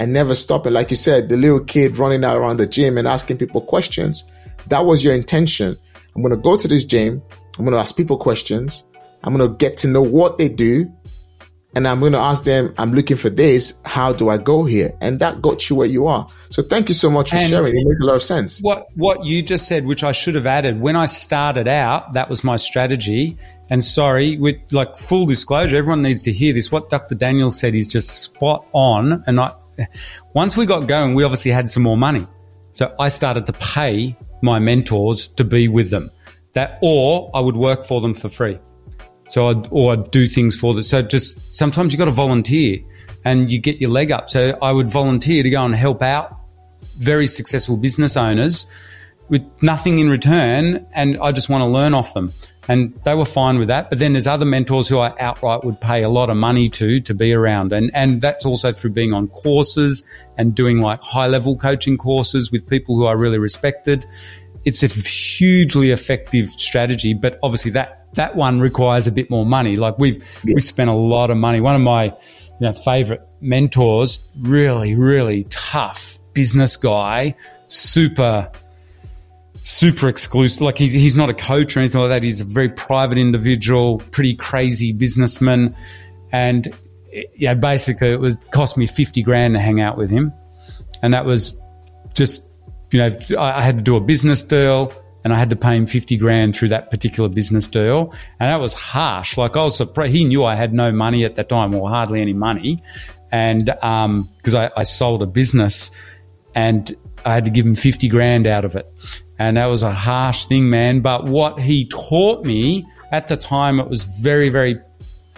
and never stop it. Like you said the little kid running around the gym and asking people questions that was your intention. I'm going to go to this gym. I'm going to ask people questions. I'm going to get to know what they do and I'm going to ask them, I'm looking for this. How do I go here? And that got you where you are. So thank you so much for and sharing. It makes a lot of sense. What, what you just said, which I should have added when I started out, that was my strategy. And sorry, with like full disclosure, everyone needs to hear this. What Dr. Daniel said is just spot on. And I, once we got going, we obviously had some more money. So I started to pay my mentors to be with them that, or I would work for them for free. So I'd, or I'd do things for them. So just sometimes you got to volunteer and you get your leg up. So I would volunteer to go and help out very successful business owners with nothing in return. And I just want to learn off them. And they were fine with that. But then there's other mentors who I outright would pay a lot of money to to be around. And and that's also through being on courses and doing like high level coaching courses with people who I really respected. It's a hugely effective strategy, but obviously that that one requires a bit more money. Like we've yeah. we spent a lot of money. One of my you know, favorite mentors, really, really tough business guy, super super exclusive. Like he's he's not a coach or anything like that. He's a very private individual, pretty crazy businessman, and yeah, basically it was cost me fifty grand to hang out with him, and that was just you know I had to do a business deal and I had to pay him 50 grand through that particular business deal. And that was harsh. Like I was surprised. He knew I had no money at that time or hardly any money. And, um, cause I, I sold a business and I had to give him 50 grand out of it. And that was a harsh thing, man. But what he taught me at the time, it was very, very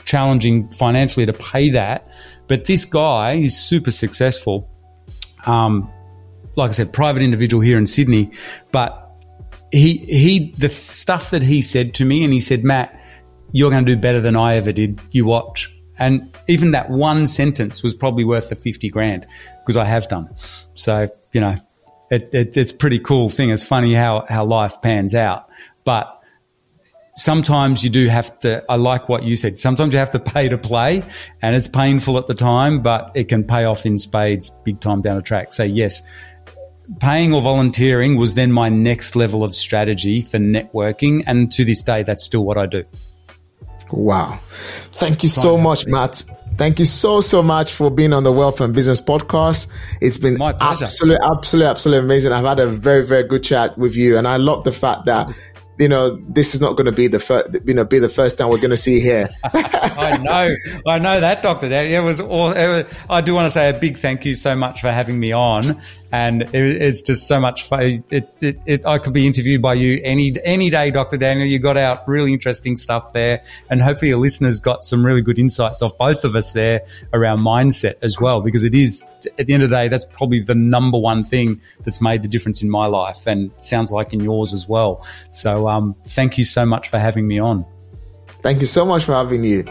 challenging financially to pay that. But this guy is super successful. Um, like I said, private individual here in Sydney, but he he the stuff that he said to me, and he said, Matt, you're going to do better than I ever did. You watch. And even that one sentence was probably worth the 50 grand because I have done. So, you know, it, it, it's pretty cool thing. It's funny how, how life pans out. But sometimes you do have to, I like what you said, sometimes you have to pay to play and it's painful at the time, but it can pay off in spades big time down the track. So, yes, paying or volunteering was then my next level of strategy for networking. And to this day, that's still what I do. Wow. Thank you so much, Matt. Thank you so, so much for being on the Wealth and Business podcast. It's been absolutely, absolutely, absolutely amazing. I've had a very, very good chat with you. And I love the fact that you know, this is not going to be the first, you know, be the first time we're going to see here. [laughs] I know, I know that, Doctor. That It was, all, it was, I do want to say a big thank you so much for having me on, and it, it's just so much fun. It, it, it, I could be interviewed by you any any day, Doctor Daniel. You got out really interesting stuff there, and hopefully, your listeners got some really good insights off both of us there around mindset as well, because it is at the end of the day, that's probably the number one thing that's made the difference in my life, and sounds like in yours as well. So um, thank you so much for having me on. Thank you so much for having you.